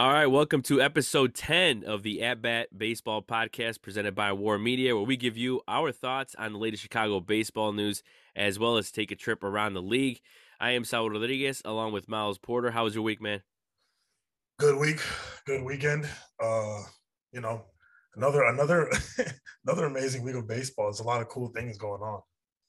All right, welcome to episode 10 of the At Bat Baseball Podcast presented by War Media, where we give you our thoughts on the latest Chicago baseball news as well as take a trip around the league. I am Saul Rodriguez along with Miles Porter. How was your week, man? Good week, good weekend. Uh, you know, another another another amazing week of baseball. There's a lot of cool things going on.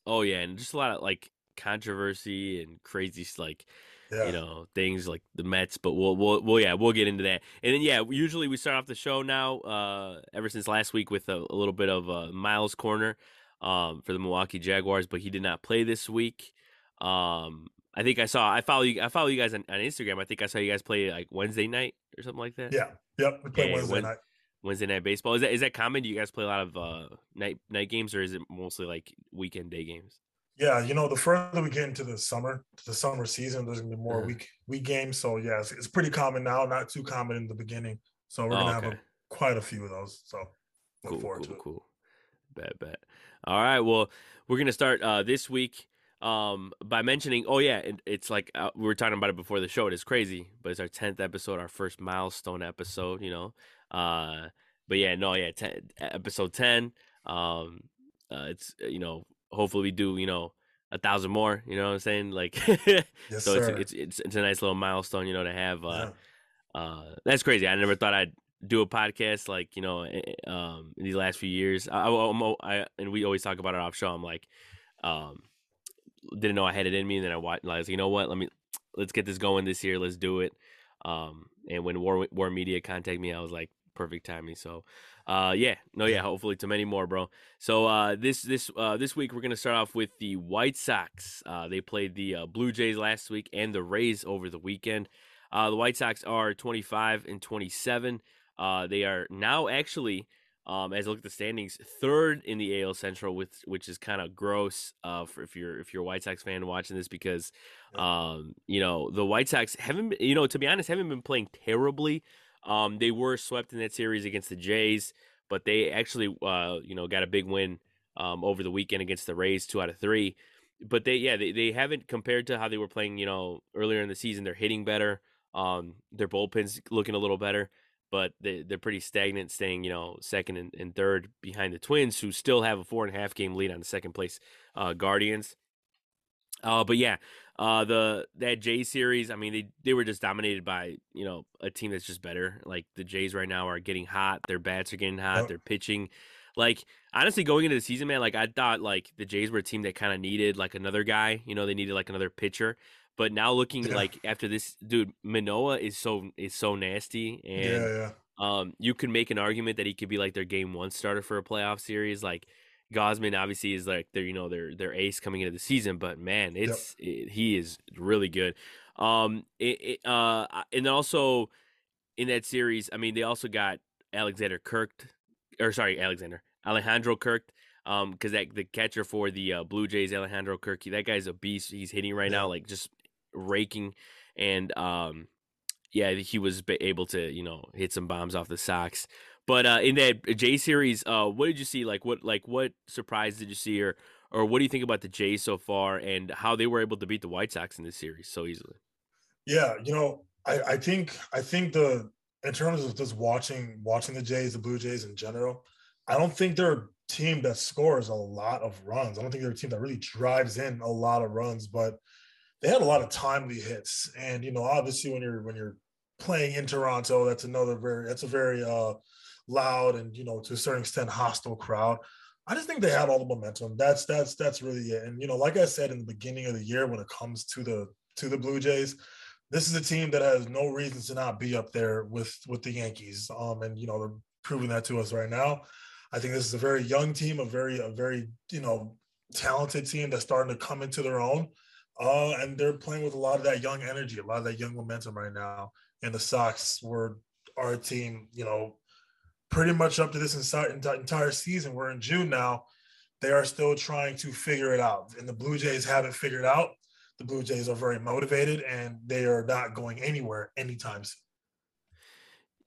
Oh yeah, and just a lot of like controversy and crazy like Yeah. you know things like the Mets. But we'll we'll, we'll yeah we'll get into that. And then yeah, usually we start off the show now. Uh, ever since last week with a, a little bit of uh, Miles corner, um, for the Milwaukee Jaguars, but he did not play this week. Um, I think I saw I follow you I follow you guys on, on Instagram. I think I saw you guys play like Wednesday night or something like that. yeah, yep. We play Yeah, Wednesday night. Wednesday night baseball. Is that is that common? Do you guys play a lot of uh night night games or is it mostly like weekend day games? Yeah, you know, the further we get into the summer, the summer season, there's gonna be more Uh-huh. week week games. So yeah, it's, it's pretty common now. Not too common in the beginning. So we're Oh, gonna have a, quite a few of those. So look cool, forward cool, to it. cool. Bet, bet. All right. Well, we're gonna start uh, this week um, by mentioning. Oh yeah, it, it's like uh, we were talking about it before the show. It is crazy, but it's our tenth episode, our first milestone episode. You know. Uh, but yeah, no, yeah, 10, episode ten. Um, uh, it's uh, you know, hopefully we do you know a thousand more. You know what I'm saying? Like, Yes, so it's, it's it's it's a nice little milestone. You know, to have. Uh, Yeah. uh that's crazy i never thought i'd do a podcast like you know eh, eh, um in these last few years i, I, I'm I and we always talk about it off show i'm like um didn't know i had it in me and then i watched i was like you know what let me let's get this going this year let's do it um and when war war media contacted me i was like perfect timing so uh yeah no yeah hopefully to many more bro so uh this this uh this week we're gonna start off with the white sox uh they played the uh, blue jays last week and the rays over the weekend uh, the White Sox are 25 and 27. Uh, they are now actually, um, as I look at the standings, third in the AL Central, with which is kind of gross uh, for if you're if you're a White Sox fan watching this because, um, you know, the White Sox haven't, you know, to be honest, haven't been playing terribly. Um, they were swept in that series against the Jays, but they actually, uh, you know, got a big win um, over the weekend against the Rays, two out of three. But they, yeah, they, they haven't compared to how they were playing, you know, earlier in the season. They're hitting better. Um, their bullpen's looking a little better, but they, they're pretty stagnant, staying, you know, second and, and third behind the Twins, who still have a four and a half game lead on the second place uh, Guardians. Uh, but yeah, uh, the that Jays series, I mean, they they were just dominated by you know a team that's just better. Like the Jays right now are getting hot, their bats are getting hot, they're pitching. Like honestly, going into the season, man, like I thought, like the Jays were a team that kind of needed like another guy. You know, they needed like another pitcher. But now looking Yeah. like after this, dude, Manoah is so is so nasty, and yeah, yeah. um, you could make an argument that he could be like their game one starter for a playoff series. Like Gausman obviously is like their you know their their ace coming into the season, but man, it's it, he is really good. Um, it, it, uh, and also in that series, I mean, they also got Alexander Kirk, or sorry, Alexander Alejandro Kirk. Um, because that the catcher for the uh, Blue Jays, Alejandro Kirk, that guy's a beast. He's hitting right now, like just raking, and um, yeah, he was able to you know hit some bombs off the Sox. But uh, in that J series, uh, what did you see? Like what like what surprise did you see, or or what do you think about the Jays so far, and how they were able to beat the White Sox in this series so easily? Yeah, you know, I, I think I think the in terms of just watching watching the Jays, the Blue Jays in general, I don't think they're a team that scores a lot of runs. I don't think they're a team that really drives in a lot of runs, but they had a lot of timely hits. And you know, obviously when you're when you're playing in Toronto, that's another very that's a very uh loud and you know to a certain extent hostile crowd. I just think they had all the momentum. That's that's that's really it. And you know, like I said in the beginning of the year, when it comes to the to the Blue Jays, this is a team that has no reason to not be up there with with the Yankees. Um, and you know they're proving that to us right now. I think this is a very young team, a very a very you know talented team that's starting to come into their own. Uh, and they're playing with a lot of that young energy, a lot of that young momentum right now. And the Sox were our team, you know, pretty much up to this entire, entire season. We're in June now. They are still trying to figure it out. And the Blue Jays haven't figured out. The Blue Jays are very motivated and they are not going anywhere anytime soon.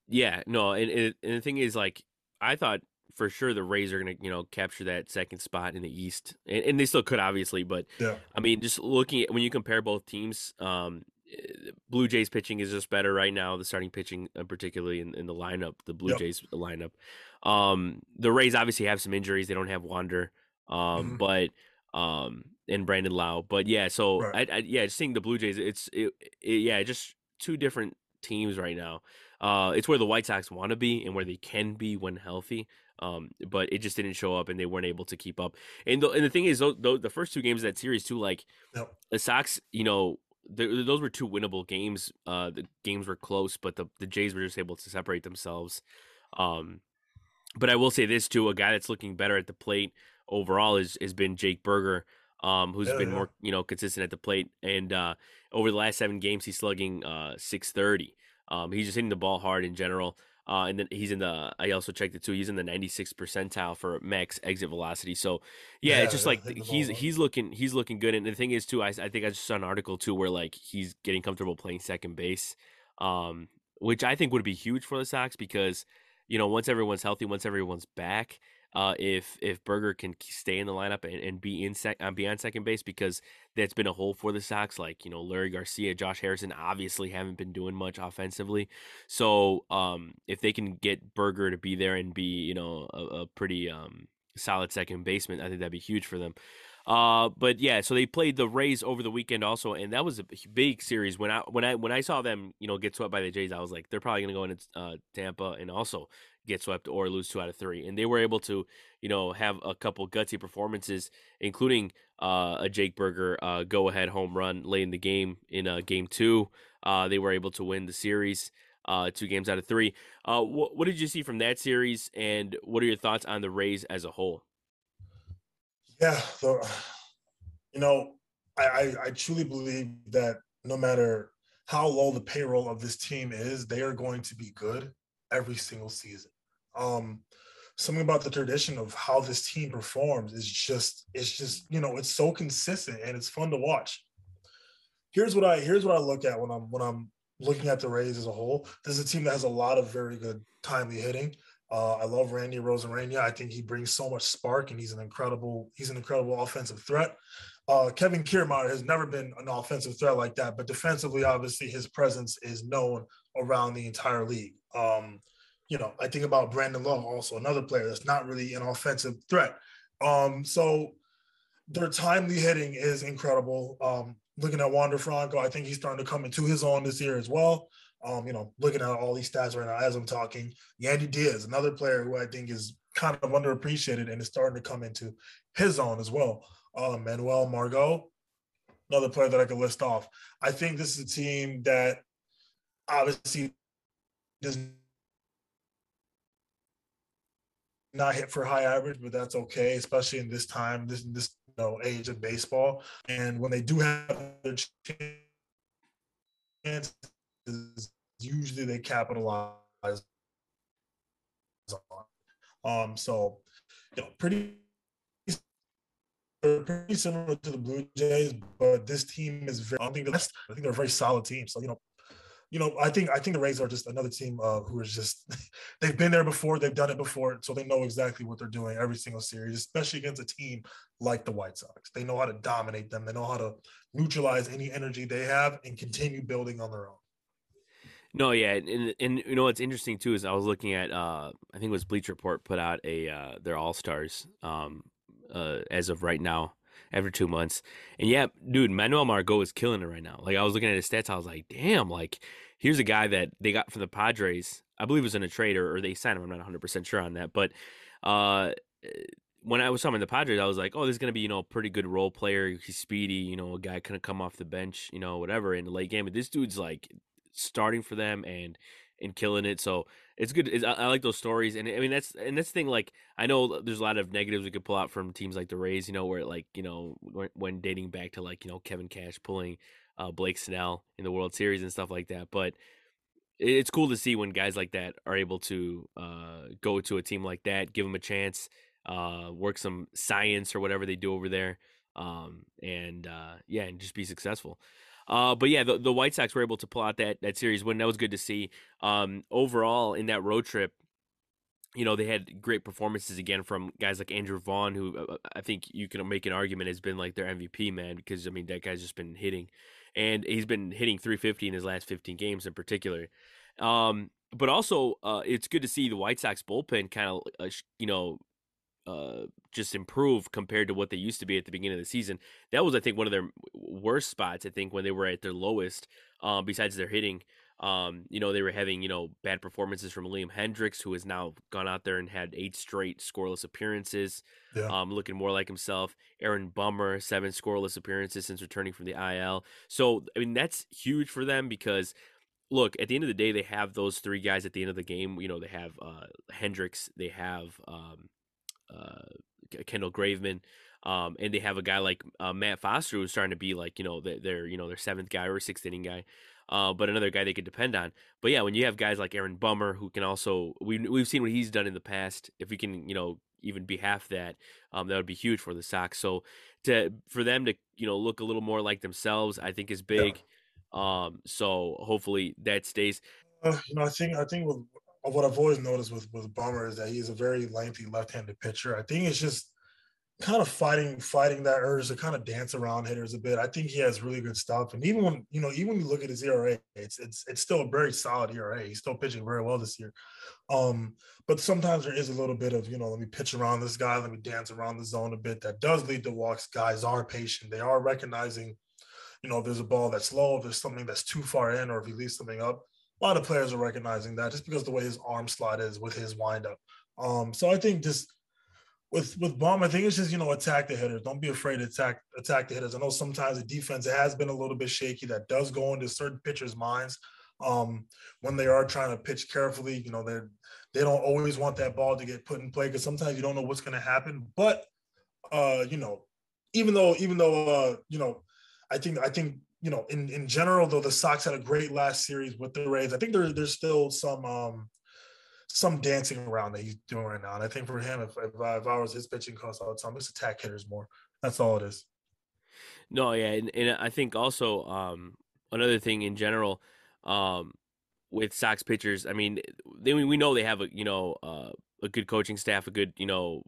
Yeah, no, and, and and the thing is, like, I thought for sure the Rays are gonna, you know, capture that second spot in the East, and, and they still could, obviously. But Yeah. I mean, just looking at when you compare both teams, um, Blue Jays pitching is just better right now. The starting pitching, uh, particularly in, in the lineup, the Blue Yep. Jays lineup. Um, the Rays obviously have some injuries. They don't have Wander, um, Mhm. but um, and Brandon Lowe. But yeah, so Right. I, I yeah, seeing the Blue Jays, it's it, it, yeah, just two different teams right now. Uh, it's where the White Sox want to be and where they can be when healthy. Um, but it just didn't show up, and they weren't able to keep up. And the, and the thing is, though, though, the first two games of that series too, like Yep. the Sox, you know, th- those were two winnable games. Uh, the games were close, but the the Jays were just able to separate themselves. Um, but I will say this too: a guy that's looking better at the plate overall is has been Jake Burger, um, who's Yeah, been yeah. more you know consistent at the plate. And uh, over the last seven games, he's slugging uh, six thirty. Um, he's just hitting the ball hard in general. Uh, and then he's in the. I also checked it too. He's in the 96th percentile for max exit velocity. So, yeah, Yeah, it's just like he's he's looking he's looking good. And the thing is too, I I think I just saw an article too where like he's getting comfortable playing second base, um, which I think would be huge for the Sox because you know once everyone's healthy, once everyone's back, uh, if if Burger can stay in the lineup and, and be in sec uh, be on second base because that's been a hole for the Sox. Like you know Leury Garcia, Josh Harrison obviously haven't been doing much offensively. So um, if they can get Burger to be there and be you know a, a pretty um, solid second baseman, I think that'd be huge for them. Uh, but yeah, so they played the Rays over the weekend also, and that was a big series. When I when I when I saw them, you know, get swept by the Jays, I was like, they're probably gonna go into uh, Tampa and also get swept or lose two out of three. And they were able to, you know, have a couple gutsy performances, including uh, a Jake Burger uh, go ahead home run late in the game in uh, game two. Uh, they were able to win the series. Uh, two games out of three. Uh, wh- what did you see from that series, and what are your thoughts on the Rays as a whole? Yeah, so you know, I, I I truly believe that no matter how low the payroll of this team is, they are going to be good every single season. Um, something about the tradition of how this team performs is just it's just you know it's so consistent and it's fun to watch. Here's what I here's what I look at when I'm when I'm looking at the Rays as a whole. This is a team that has a lot of very good timely hitting. Uh, I love Randy Arozarena. I think he brings so much spark, and he's an incredible he's an incredible offensive threat. Uh, Kevin Kiermaier has never been an offensive threat like that, but defensively, obviously, his presence is known around the entire league. Um, you know, I think about Brandon Lowe, also another player that's not really an offensive threat. Um, so their timely hitting is incredible. Um, looking at Wander Franco, I think he's starting to come into his own this year as well. Um, you know, looking at all these stats right now as I'm talking, Yandy Diaz, another player who I think is kind of underappreciated and is starting to come into his own as well. Uh, Manuel Margot, another player that I could list off. I think this is a team that obviously does not hit for high average, but that's okay, especially in this time, this this you know age of baseball. And when they do have their chances, usually they capitalize on. Um, so you know, pretty pretty similar to the Blue Jays, but this team is very. I think the best. I think they're a very solid team. So you know, you know, I think I think the Rays are just another team uh, who is just they've been there before, they've done it before, so they know exactly what they're doing every single series, especially against a team like the White Sox. They know how to dominate them. They know how to neutralize any energy they have and continue building on their own. No, yeah, and and you know what's interesting too is I was looking at uh I think it was Bleacher Report put out a uh their All Stars um uh as of right now after two months, and yeah, dude, Manuel Margot is killing it right now. Like I was looking at his stats, I was like, damn, like here's a guy that they got from the Padres. I believe it was in a trade or, or they signed him. I'm not 100 percent sure on that, but uh when I was talking to the Padres, I was like, oh, this is gonna be you know a pretty good role player. He's speedy, you know, a guy kind of come off the bench, you know, whatever in the late game. But this dude's like starting for them and and killing it. So it's good. It's, I, I like those stories, and I mean that's and that's the thing. Like I know there's a lot of negatives we could pull out from teams like the Rays. You know, where like you know when, when dating back to like you know Kevin Cash pulling uh, Blake Snell in the World Series and stuff like that. But it's cool to see when guys like that are able to uh, go to a team like that, give them a chance, uh, work some science or whatever they do over there, um, and uh, yeah, and just be successful. Uh, but yeah, the, the White Sox were able to pull out that that series win. That was good to see. Um, overall, in that road trip, you know, they had great performances again from guys like Andrew Vaughn, who uh, I think you can make an argument has been like their MVP man because I mean that guy's just been hitting, and he's been hitting 350 in his last 15 games in particular. Um, but also, uh, it's good to see the White Sox bullpen kind of, uh, you know, uh, just improve compared to what they used to be at the beginning of the season. That was, I think, one of their worst spots. I think when they were at their lowest, um, besides their hitting. Um, you know, they were having, you know, bad performances from Liam Hendriks, who has now gone out there and had eight straight scoreless appearances, yeah. um, looking more like himself. Aaron Bummer, seven scoreless appearances since returning from the IL. So, I mean, that's huge for them because, look, at the end of the day, they have those three guys at the end of the game. You know, they have uh, Hendriks, they have um, uh, Kendall Graveman, um, and they have a guy like uh, Matt Foster who's starting to be like, you know, their, you know, their seventh guy or sixth inning guy uh, but another guy they could depend on. But yeah, when you have guys like Aaron Bummer who can also we we've seen what he's done in the past. If we can, you know, even be half that, um, that would be huge for the Sox. So to for them to you know look a little more like themselves, I think is big. Yeah. Um, so hopefully that stays. Uh, you know, I think I think with, what I've always noticed with with Bummer is that he's a very lengthy left-handed pitcher. I think it's just kind of fighting fighting that urge to kind of dance around hitters a bit. I think he has really good stuff. And even when you know, even when you look at his ERA, it's it's it's still a very solid ERA. He's still pitching very well this year. Um, but sometimes there is a little bit of, you know, let me pitch around this guy, let me dance around the zone a bit. That does lead to walks. Guys are patient. They are recognizing, you know, if there's a ball that's low, if there's something that's too far in, or if he leaves something up. A lot of players are recognizing that just because the way his arm slot is with his windup. Um, so I think just with with Baum, I think it's just you know attack the hitters. Don't be afraid to attack attack the hitters. I know sometimes the defense has been a little bit shaky. That does go into certain pitchers' minds um, when they are trying to pitch carefully. You know they they don't always want that ball to get put in play because sometimes you don't know what's going to happen. But uh, you know, even though even though uh, you know, I think I think you know in in general though the Sox had a great last series with the Rays. I think there there's still some um some dancing around that he's doing right now. And I think for him, if, if, I, if I was his pitching coach, I would tell him just attack hitters more. That's all it is. No, yeah, and, and I think also um, another thing in general um, with Sox pitchers. I mean, they, we know they have a you know uh, a good coaching staff, a good you know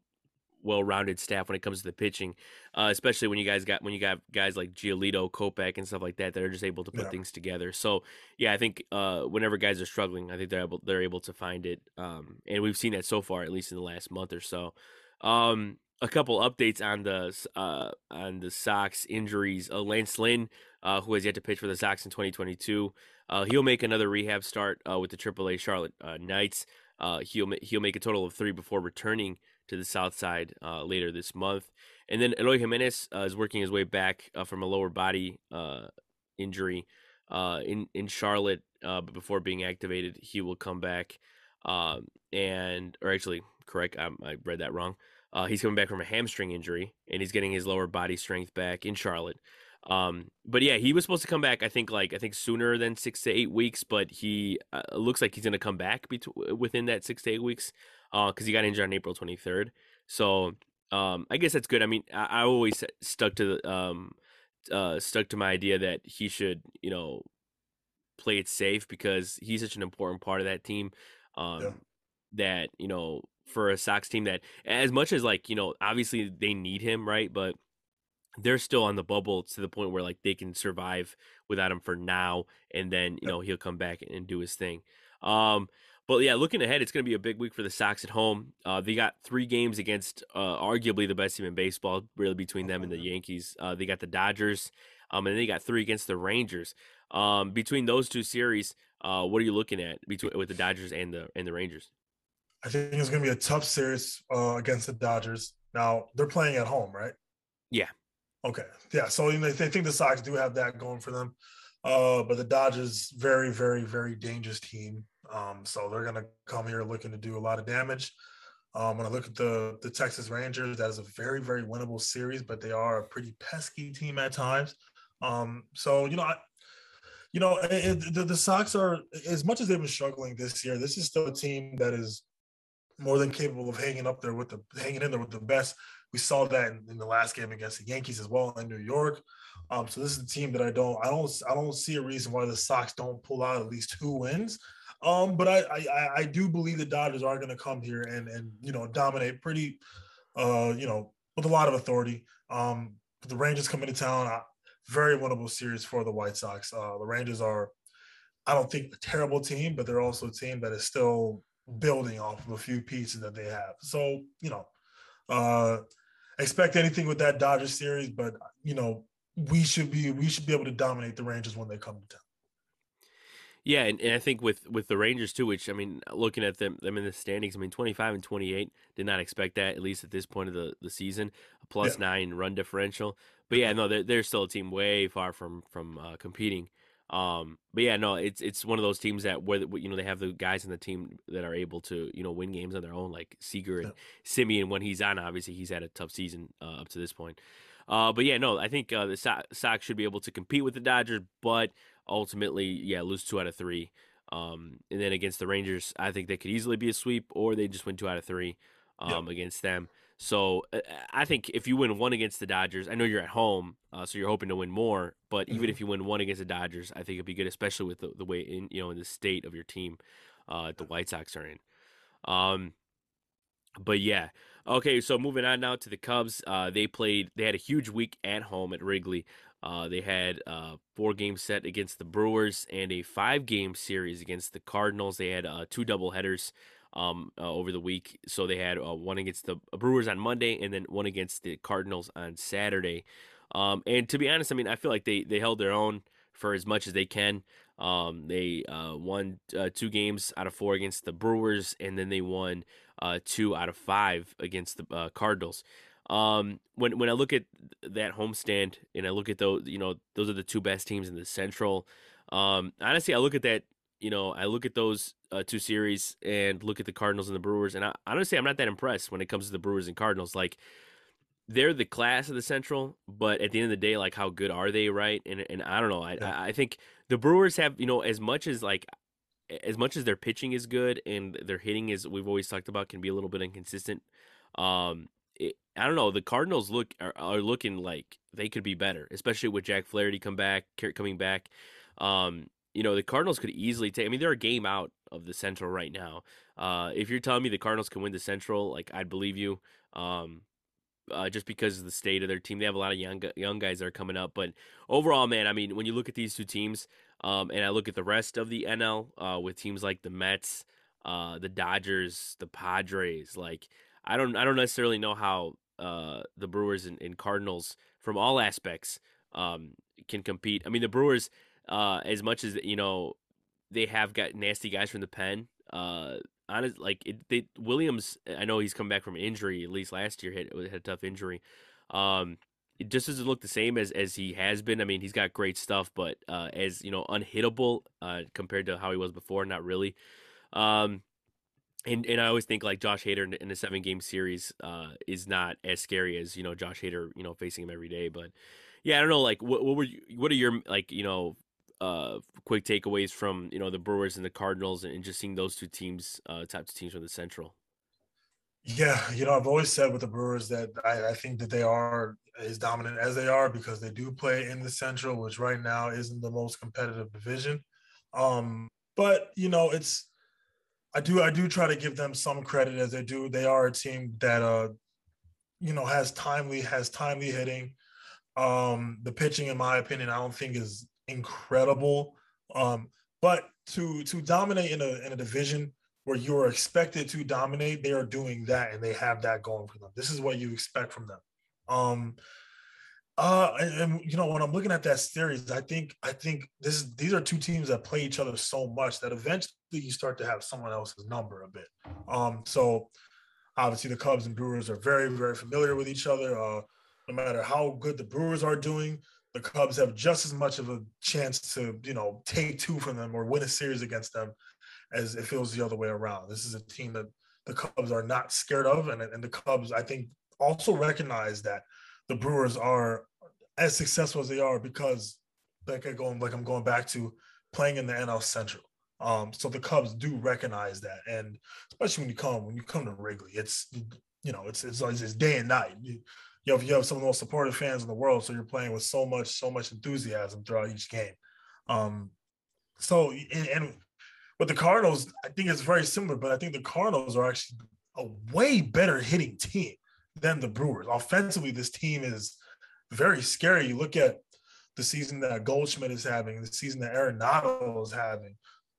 well-rounded staff when it comes to the pitching, uh, especially when you guys got when you got guys like Giolito, Kopech, and stuff like that that are just able to put yeah. things together. So yeah, I think uh, whenever guys are struggling, I think they're able they're able to find it, um, and we've seen that so far, at least in the last month or so. Um, a couple updates on the uh, on the Sox injuries. Uh, Lance Lynn, uh, who has yet to pitch for the Sox in 2022, uh, he'll make another rehab start uh, with the AAA Charlotte uh, Knights. Uh, he'll he'll make a total of three before returning to the south side uh, later this month. And then Eloy Jimenez uh, is working his way back uh, from a lower body uh, injury uh, in in Charlotte. Uh, but before being activated, he will come back. Um, and or actually, correct, I, I read that wrong. he's coming back from a hamstring injury, and he's getting his lower body strength back in Charlotte. Um, but yeah, he was supposed to come back. I think like I think sooner than six to eight weeks, but he looks like he's going to come back within that six to eight weeks because uh, he got injured on April 23rd. So um, I guess that's good. I mean, I, I always stuck to the um, uh, stuck to my idea that he should, you know, play it safe because he's such an important part of that team. Um, yeah. That you know, for a Sox team that, as much as like you know, obviously they need him, right? But they're still on the bubble to the point where like they can survive without him for now, and then you know he'll come back and do his thing. Um, but yeah, looking ahead, it's going to be a big week for the Sox at home. Uh, they got three games against uh, arguably the best team in baseball, really between them and the Yankees. Uh, they got the Dodgers, um, and then they got three against the Rangers. Um, between those two series, uh, what are you looking at between with the Dodgers and the and the Rangers? I think it's going to be a tough series uh, against the Dodgers. Now they're playing at home, right? Yeah. Okay. Yeah. So you know, they think the Sox do have that going for them. Uh, but the Dodgers, very, very, very dangerous team. Um, so they're going to come here looking to do a lot of damage. Um, when I look at the the Texas Rangers, that is a very very winnable series, but they are a pretty pesky team at times. Um, so you know, I, you know, it, the, the Sox are as much as they've been struggling this year. This is still a team that is more than capable of hanging up there with the hanging in there with the best. We saw that in, in the last game against the Yankees as well in New York. Um, so this is a team that I don't, I don't, I don't see a reason why the Sox don't pull out at least two wins. Um, but I, I, I do believe the Dodgers are going to come here and and you know dominate pretty, uh, you know, with a lot of authority. Um, the Rangers come into town. I, very winnable series for the White Sox. Uh, the Rangers are, I don't think, a terrible team, but they're also a team that is still building off of a few pieces that they have. So, you know, uh, expect anything with that Dodgers series, but you know, we should be we should be able to dominate the Rangers when they come to town. Yeah, and, and I think with with the Rangers too, which I mean, looking at them them in the standings, I mean, twenty five and twenty eight did not expect that at least at this point of the, the season, a plus yeah. nine run differential. But yeah, no, they're, they're still a team way far from from uh, competing. Um, but yeah, no, it's it's one of those teams that where you know they have the guys in the team that are able to you know win games on their own, like Seager and yeah. Semien. When he's on, obviously he's had a tough season uh, up to this point. Uh, but yeah, no, I think uh, the so- Sox should be able to compete with the Dodgers, but ultimately, yeah, lose two out of three. Um, and then against the Rangers, I think they could easily be a sweep, or they just win two out of three um, against them. So uh, I think if you win one against the Dodgers, I know you're at home, uh, so you're hoping to win more. But even mm-hmm. if you win one against the Dodgers, I think it'd be good, especially with the, the way in you know in the state of your team, uh, the White Sox are in. Um, but yeah, okay. So moving on now to the Cubs, uh, they played. They had a huge week at home at Wrigley. Uh, they had uh, four game set against the Brewers and a five game series against the Cardinals. They had uh, two double headers um, uh, over the week. So they had uh, one against the Brewers on Monday and then one against the Cardinals on Saturday. Um, and to be honest, I mean, I feel like they, they held their own for as much as they can. Um, they uh, won uh, two games out of four against the Brewers, and then they won two out of five against the Cardinals. Um, when when I look at that homestand and I look at those, you know, those are the two best teams in the Central. Um, honestly, I look at that you know, I look at those uh, two series and look at the Cardinals and the Brewers, and I, honestly, I'm not that impressed when it comes to the Brewers and Cardinals. Like, they're the class of the Central, but at the end of the day, like, how good are they, right? And and I don't know. I yeah. I think the Brewers have, you know, as much as like, as much as their pitching is good and their hitting is, we've always talked about, can be a little bit inconsistent. Um, it, I don't know. The Cardinals look are, are looking like they could be better, especially with Jack Flaherty come back, coming back. Um, you know, the Cardinals could easily take. I mean, they're a game out of the Central right now. Uh, if you're telling me the Cardinals can win the Central, like I'd believe you. Um, uh, just because of the state of their team, they have a lot of young young guys that are coming up. But overall, man, I mean, when you look at these two teams, um, and I look at the rest of the NL uh, with teams like the Mets, uh, the Dodgers, the Padres, like I don't I don't necessarily know how uh, the Brewers and, and, Cardinals from all aspects um, can compete. I mean, the Brewers uh, as much as you know they have got nasty guys from the pen. Uh, honest, like it, they, Williams, I know he's come back from injury. At least last year, had, had a tough injury. Um, it just doesn't look the same as as he has been. I mean, he's got great stuff, but uh, as you know, unhittable uh, compared to how he was before, not really. Um, and and I always think like Josh Hader in, a seven game series uh, is not as scary as you know Josh Hader, you know, facing him every day. But yeah, I don't know. Like, what what were you, what are your like you know uh, quick takeaways from you know the Brewers and the Cardinals, and just seeing those two teams, uh, two teams from the Central. Yeah, you know, I've always said with the Brewers that I, I, think that they are as dominant as they are because they do play in the Central, which right now isn't the most competitive division. Um, but you know, it's I do I do try to give them some credit as they do. They are a team that uh, you know, has timely has timely hitting. Um, the pitching, in my opinion, I don't think is incredible. Um, but to to dominate in a in a division where you are expected to dominate, they are doing that and they have that going for them. This is what you expect from them. Um, uh, and, and, you know when I'm looking at that series, I think I think this these are two teams that play each other so much that eventually you start to have someone else's number a bit. Um, so obviously the Cubs and Brewers are very very familiar with each other. Uh, no matter how good the Brewers are doing, the Cubs have just as much of a chance to, you know, take two from them or win a series against them as it feels the other way around. This is a team that the Cubs are not scared of. And, and the Cubs, I think, also recognize that the Brewers are as successful as they are because like I going like I'm going back to playing in the NL Central. Um, so the Cubs do recognize that, and especially when you come when you come to Wrigley, it's you know it's it's, it's day and night. You, you have you have some of the most supportive fans in the world, so you're playing with so much so much enthusiasm throughout each game. Um, so and, and with the Cardinals, I think it's very similar, but I think the Cardinals are actually a way better hitting team than the Brewers. Offensively, this team is very scary. You look at the season that Goldschmidt is having, the season that Arenado is having,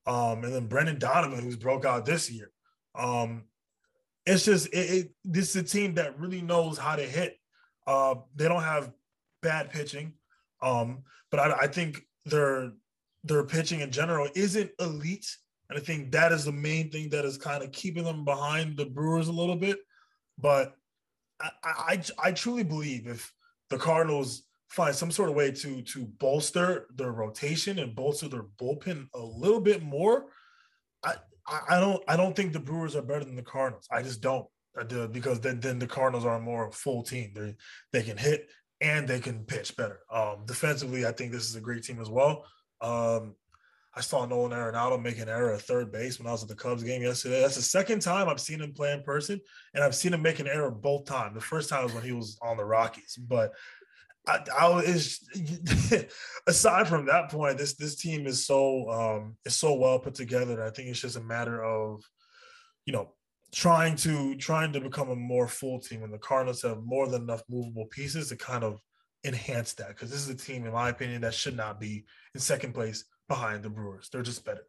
um, and then Brendan Donovan, who's broke out this year. Um, it's just it, it, this is a team that really knows how to hit. Uh, they don't have bad pitching, um, but I, I think their their pitching in general isn't elite, and I think that is the main thing that is kind of keeping them behind the Brewers a little bit. But I, I, I truly believe if the Cardinals find some sort of way to to bolster their rotation and bolster their bullpen a little bit more, I I don't I don't think the Brewers are better than the Cardinals. I just don't because then then the Cardinals are a more full team. They they can hit and they can pitch better. Um, defensively, I think this is a great team as well. Um, I saw Nolan Arenado make an error at third base when I was at the Cubs game yesterday. That's the second time I've seen him play in person, and I've seen him make an error both times. The first time was when he was on the Rockies, but I, I is aside from that point, this this team is so um, is so well put together. I think it's just a matter of, you know, trying to trying to become a more full team, and the Cardinals have more than enough movable pieces to kind of enhance that. Because this is a team, in my opinion, that should not be in second place behind the Brewers. They're just better.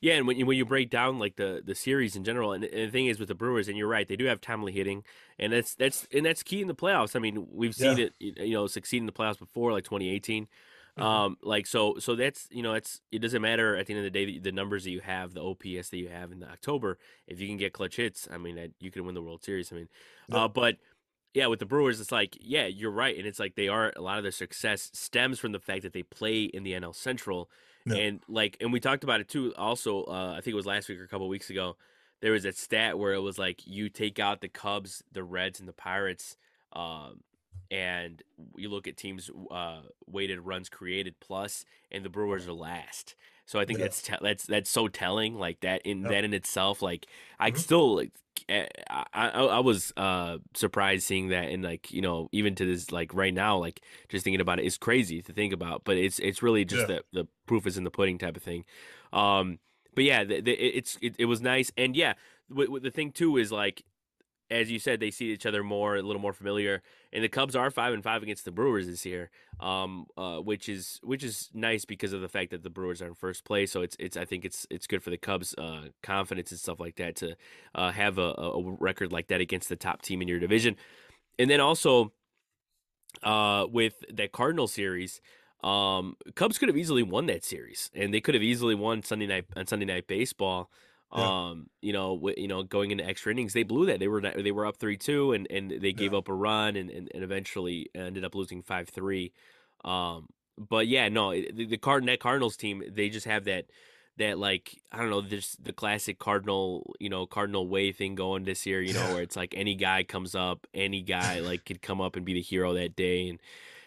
Yeah, and when you when you break down like the the series in general, and, and, the thing is with the Brewers, and you're right, they do have timely hitting, and that's that's and that's key in the playoffs. I mean, we've seen yeah. it, you know, succeed in the playoffs before, like 2018. Mm-hmm. Um, like so, so that's you know, it's it doesn't matter at the end of the day the numbers that you have, the OPS that you have in the October. If you can get clutch hits, I mean, you can win the World Series. I mean, yeah. uh, but yeah, with the Brewers, it's like, yeah, you're right. And it's like they are, a lot of their success stems from the fact that they play in the NL Central. Yeah. And like, and we talked about it too. Also, uh, I think it was last week or a couple weeks ago. There was a stat where it was like you take out the Cubs, the Reds, and the Pirates, um, and you look at teams' uh, weighted runs created plus, and the Brewers are last. So I think yeah. that's te- that's that's so telling. Like that in that in itself, like I mm-hmm. still like Eh, I, I, I was uh, surprised seeing that, and like you know, even to this like right now, like just thinking about it is crazy to think about. But it's it's really just yeah. the the proof is in the pudding type of thing. Um, but yeah, the, the, it's it, it was nice, and yeah, the thing too is like as you said, they see each other more, a little more familiar. And the Cubs are five and five against the Brewers this year, um, uh, which is which is nice because of the fact that the Brewers are in first place. So it's it's I think it's it's good for the Cubs' uh, confidence and stuff like that to uh, have a, a, record like that against the top team in your division. And then also uh, with that Cardinal series. Um, Cubs could have easily won that series, and they could have easily won Sunday night on Sunday night baseball. Yeah. Um, you know, w- you know, going into extra innings, they blew that. They were they were up three two, and and they gave yeah. up a run, and, and, and eventually ended up losing five three. Um, but yeah, no, the, the Card that Cardinals team, they just have that that like I don't know, this the classic Cardinal, you know, Cardinal way thing going this year. You know, yeah. where it's like any guy comes up, any guy like could come up and be the hero that day, and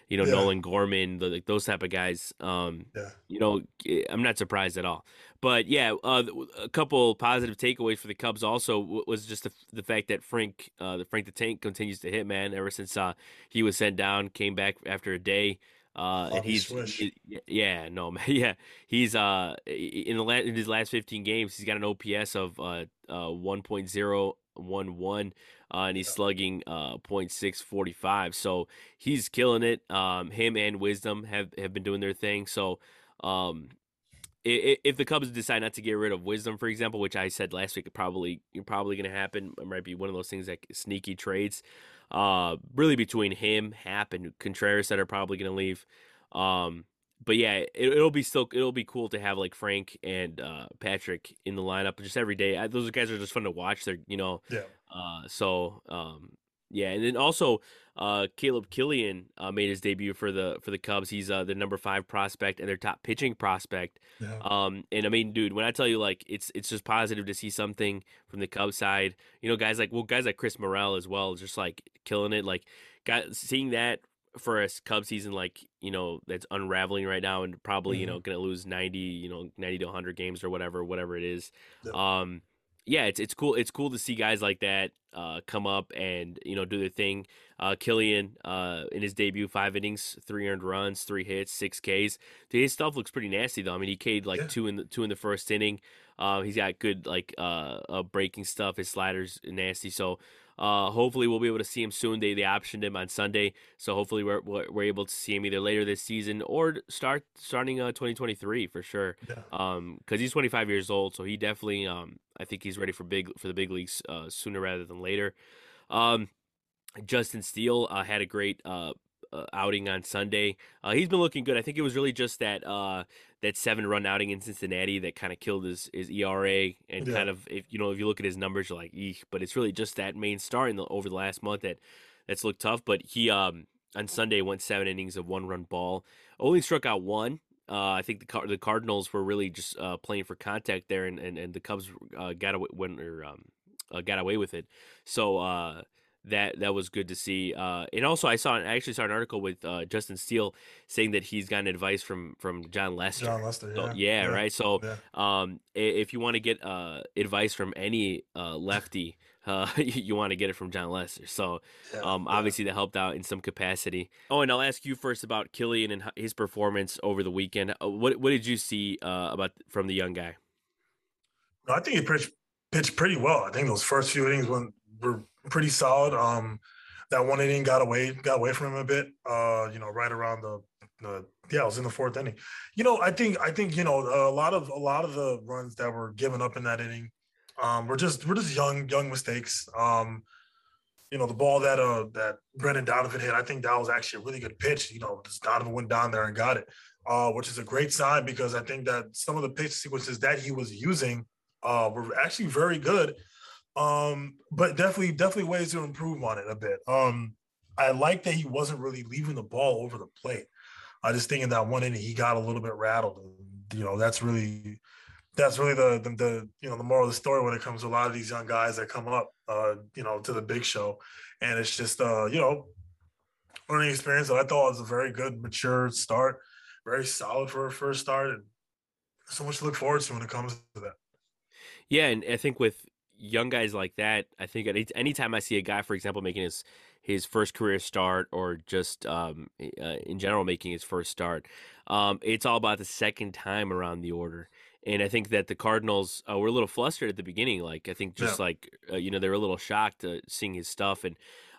you know, yeah. Nolan Gorman, the, like those type of guys. Um, yeah. You know, eh, I'm not surprised at all. But yeah, uh, a couple positive takeaways for the Cubs also was just the, the fact that Frank, uh, the Frank the Tank, continues to hit man ever since uh, he was sent down, came back after a day. Uh, and he's he, yeah no man yeah he's uh in the last in his last 15 games he's got an OPS of uh, uh 1.011 uh, and he's slugging uh 0.645 so he's killing it um him and Wisdom have have been doing their thing so um if the Cubs decide not to get rid of Wisdom, for example, which I said last week, probably probably going to happen. It might be one of those things like sneaky trades. Uh, really between him, Happ, and Contreras that are probably going to leave. Um, but yeah, it, will be still it'll be cool to have like Frank and uh, Patrick in the lineup just every day. Those guys are just fun to watch. They're you know, yeah. Uh, so um, yeah, and then also uh, Caleb Killian uh, made his debut for the for the Cubs. He's uh, the number five prospect and their top pitching prospect. Yeah. Um, and I mean, dude, when I tell you like it's it's just positive to see something from the Cubs side. You know, guys like well, guys like Chris Morel as well, just like killing it. Like, guys, seeing that for a Cubs season like you know that's unraveling right now and probably mm-hmm. you know going to lose 90 you know 90 to 100 games or whatever whatever it is um yeah, it's it's cool. It's cool to see guys like that uh, come up and you know do their thing. Uh, Killian uh, in his debut, five innings, three earned runs, three hits, six Ks. His stuff looks pretty nasty though. I mean, he K'd like yeah. two in the two in the first inning. Uh, he's got good like uh, uh, breaking stuff. His sliders nasty. So uh, hopefully we'll be able to see him soon. They they optioned him on Sunday, so hopefully we're we're able to see him either later this season or start starting uh 2023 for sure. Yeah. Um, because he's 25 years old, so he definitely um I think he's ready for big for the big leagues uh sooner rather than later. Um, Justin Steele uh, had a great uh, uh, outing on Sunday. Uh, he's been looking good. I think it was really just that uh, that seven run outing in Cincinnati that kind of killed his, his ERA and yeah. kind of if you know if you look at his numbers you're like eek, but it's really just that main star in the over the last month that that's looked tough. But he um, on Sunday went seven innings of one run ball, only struck out one. Uh, I think the the Cardinals were really just uh, playing for contact there, and, and, and the Cubs uh, got away when or um, got away with it. So that that was good to see. Uh, and also, I saw I actually saw an article with uh, Justin Steele saying that he's gotten advice from from Jon Lester. Jon Lester, yeah, so, yeah, yeah, right. So, yeah. um, if you want to get uh, advice from any uh, lefty, uh, you want to get it from Jon Lester. So, um, obviously, that helped out in some capacity. Oh, and I'll ask you first about Killian and his performance over the weekend. Uh, what what did you see about from the young guy? I think he pitched pitched pretty well. I think those first few innings when were pretty solid. Um, that one inning got away got away from him a bit. Uh, you know, right around the, the yeah, it was in the fourth inning. You know, I think I think you know a lot of a lot of the runs that were given up in that inning, um, were just were just young young mistakes. Um, you know, the ball that uh that Brendan Donovan hit, I think that was actually a really good pitch. You know, just Donovan went down there and got it, uh, which is a great sign because I think that some of the pitch sequences that he was using uh, were actually very good. Um, but definitely, definitely ways to improve on it a bit. Um, I like that he wasn't really leaving the ball over the plate. I just think in that one inning he got a little bit rattled. And, you know, that's really that's really the, the, the you know the moral of the story when it comes to a lot of these young guys that come up uh, you know, to the big show. And it's just uh, you know, learning experience that I thought was a very good, mature start, very solid for a first start, and so much to look forward to when it comes to that. Yeah, and I think with young guys like that, I think any anytime I see a guy, for example, making his his first career start or just um, uh, in general making his first start, um, it's all about the second time around the order. And I think that the Cardinals uh, were a little flustered at the beginning. Like I think just yeah. like uh, you know they were a little shocked uh, seeing his stuff, and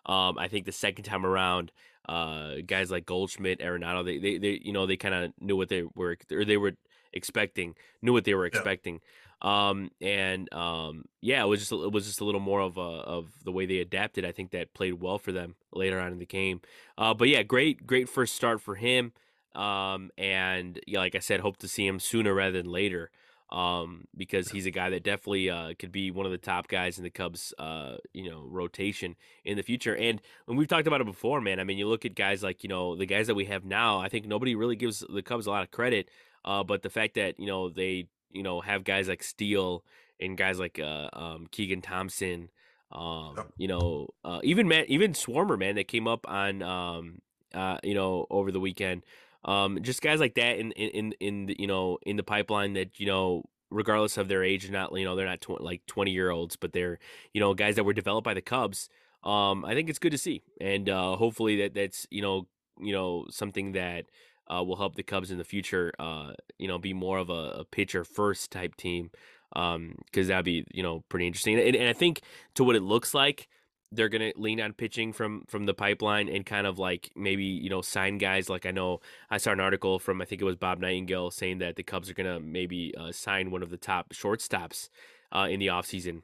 um, I think the second time around, uh, guys like Goldschmidt, Arenado, they, they, they you know they kind of knew what they were or they were expecting, knew what they were expecting. Yeah. Um, and um, yeah, it was just it was just a little more of a, of the way they adapted. I think that played well for them later on in the game. Uh, but yeah, great great first start for him. Um, and yeah, like I said, hope to see him sooner rather than later. Um, because he's a guy that definitely uh, could be one of the top guys in the Cubs, uh, you know, rotation in the future. And when we've talked about it before, man, I mean, you look at guys like you know the guys that we have now. I think nobody really gives the Cubs a lot of credit. Uh, but the fact that you know they you know have guys like Steele and guys like uh, um, Keegan Thompson. Um, you know, uh, even man, even Swarmer, man, that came up on, um, uh, you know, over the weekend. Um, just guys like that in in in, in the, you know in the pipeline that you know regardless of their age, not you know they're not tw- like twenty year olds, but they're you know guys that were developed by the Cubs. Um, I think it's good to see, and uh, hopefully that that's you know you know something that uh, will help the Cubs in the future. Uh, you know, be more of a, a pitcher first type team because um, that'd be you know pretty interesting. And, and I think to what it looks like, they're gonna lean on pitching from from the pipeline and kind of like maybe you know sign guys. Like I know I saw an article from I think it was Bob Nightingale saying that the Cubs are gonna maybe uh, sign one of the top shortstops uh, in the offseason.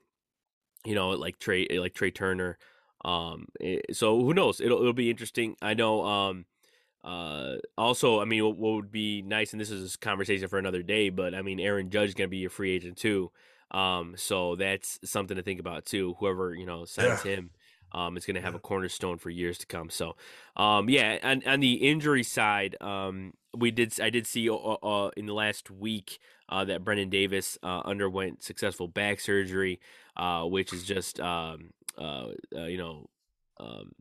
You know, like Trea like Trea Turner. Um, eh, so who knows? It'll it'll be interesting. I know. Um, uh, also, I mean, what, what, would be nice, and this is a conversation for another day, but I mean, Aaron Judge is going to be a free agent too. Um, so that's something to think about too. Whoever you know signs yeah. him, um, is going to have a cornerstone for years to come. So, um, yeah, on, on the injury side, um, we did I did see uh, uh, in the last week uh, that Brennen Davis uh, underwent successful back surgery, uh, which is just um, uh, uh you know um,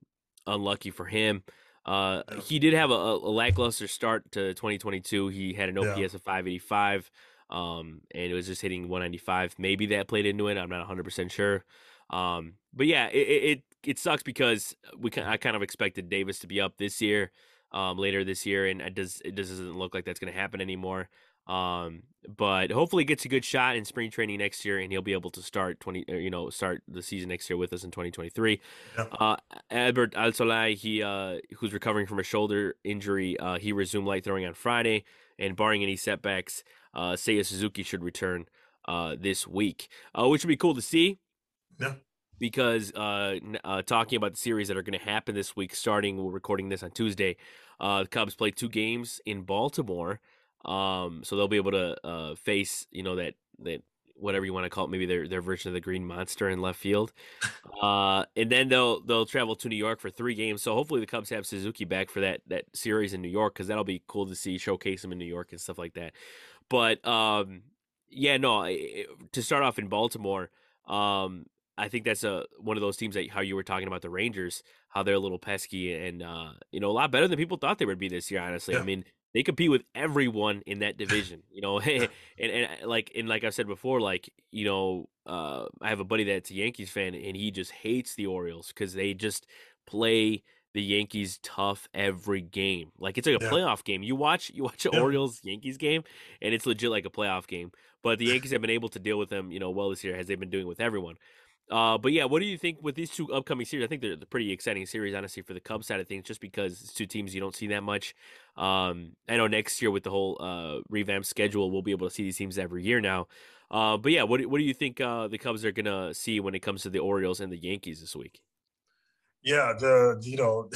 unlucky for him. Uh, he did have a, a, lackluster start to 2022. He had an OPS yeah. of 585, um, and it was just hitting 195. Maybe that played into it. I'm not 100 percent sure. Um, but yeah, it, it it sucks because we I kind of expected Davis to be up this year, um, later this year, and it does it doesn't look like that's going to happen anymore. Um, but hopefully gets a good shot in spring training next year, and he'll be able to start twenty, you know, start the season next year with us in twenty twenty three. Uh, Adbert Alzolay, he uh, who's recovering from a shoulder injury, uh, he resumed light throwing on Friday, and barring any setbacks, uh, Seiya Suzuki should return uh, this week, uh, which would be cool to see. Yeah. Because uh, uh, talking about the series that are going to happen this week, starting we're recording this on Tuesday, uh, the Cubs play two games in Baltimore. Um, so they'll be able to uh, face, you know, that that whatever you want to call it, maybe their their version of the Green Monster in left field. Uh, and then they'll they'll travel to New York for three games. So hopefully the Cubs have Suzuki back for that that series in New York because that'll be cool to see showcase him in New York and stuff like that. But um, yeah, no, to start off in Baltimore, um, I think that's a one of those teams that how you were talking about the Rangers, how they're a little pesky and uh, you know a lot better than people thought they would be this year. Honestly, yeah. I mean they compete with everyone in that division, you know. and, and like and like I said before, like you know, uh, I have a buddy that's a Yankees fan, and he just hates the Orioles because they just play the Yankees tough every game. Like it's like a yeah. playoff game. You watch you watch an yeah. Orioles Yankees game, and it's legit like a playoff game. But the Yankees have been able to deal with them, you know, well this year as they've been doing with everyone. Uh, but yeah, what do you think with these two upcoming series? I think they're, the pretty exciting series, honestly, for the Cubs side of things, just because it's two teams you don't see that much. Um, I know next year with the whole uh, revamped schedule, we'll be able to see these teams every year now. Uh, but yeah, what what do you think uh, the Cubs are gonna see when it comes to the Orioles and the Yankees this week? Yeah, the you know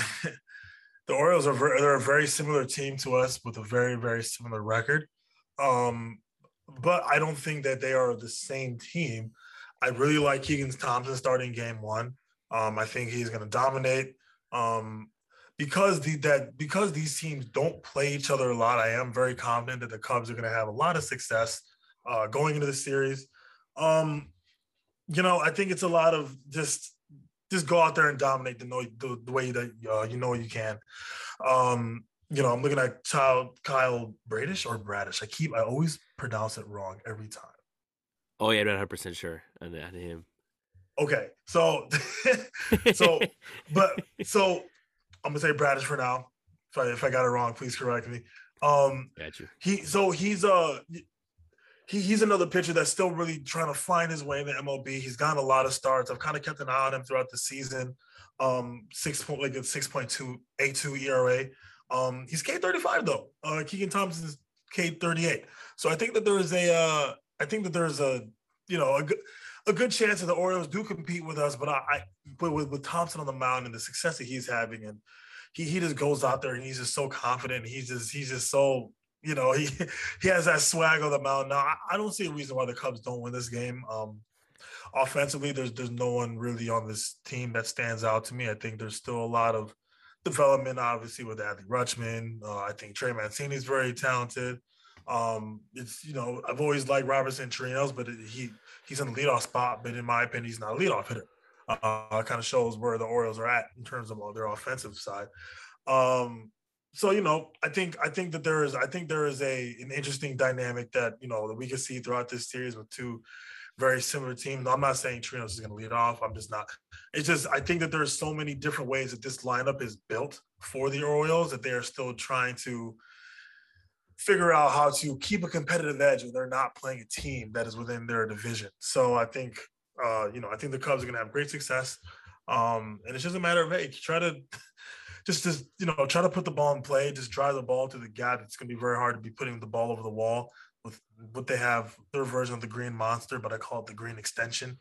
the Orioles are they're a very similar team to us with a very very similar record, um, but I don't think that they are the same team. I really like Keegan Thompson starting game one. Um, I think he's going to dominate. Um, because the that because these teams don't play each other a lot, I am very confident that the Cubs are going to have a lot of success uh, going into the series. Um, you know, I think it's a lot of just just go out there and dominate the, the, the way that uh, you know you can. Um, you know, I'm looking at child Kyle Bradish or Bradish. I keep I always pronounce it wrong every time. Oh yeah, I'm not 100 percent sure on, on him. Okay, so so but so I'm gonna say Bradish for now. If I if I got it wrong, please correct me. Um, got you. He so he's uh he, he's another pitcher that's still really trying to find his way in the MLB. He's gotten a lot of starts. I've kind of kept an eye on him throughout the season. Um, six point like a six point two eight two ERA. Um, he's K thirty five though. Uh, Keegan Thompson's K thirty eight. So I think that there is a uh I think that there's a you know a good a good chance that the Orioles do compete with us, but I, I but with, with Thompson on the mound and the success that he's having, and he he just goes out there and he's just so confident. He's just he's just so you know he he has that swag on the mound. Now I, I don't see a reason why the Cubs don't win this game. Um, offensively, there's there's no one really on this team that stands out to me. I think there's still a lot of development, obviously, with Adley Rutschman. Uh, I think Trey Mancini is very talented. Um, it's you know I've always liked Robinson Chirinos, but he he's in the leadoff spot. But in my opinion, he's not a leadoff hitter. Uh, kind of shows where the Orioles are at in terms of their offensive side. Um, so you know, I think I think that there is I think there is a an interesting dynamic that you know that we can see throughout this series with two very similar teams. I'm not saying Chirinos is going to lead off. I'm just not. It's just I think that there's so many different ways that this lineup is built for the Orioles that they are still trying to figure out how to keep a competitive edge when they're not playing a team that is within their division. So I think, uh, you know, I think the Cubs are going to have great success. Um, and it's just a matter of, hey, try to just, just, you know, try to put the ball in play, just drive the ball to the gap. It's going to be very hard to be putting the ball over the wall with what they have their version of the green monster, but I call it the green extension.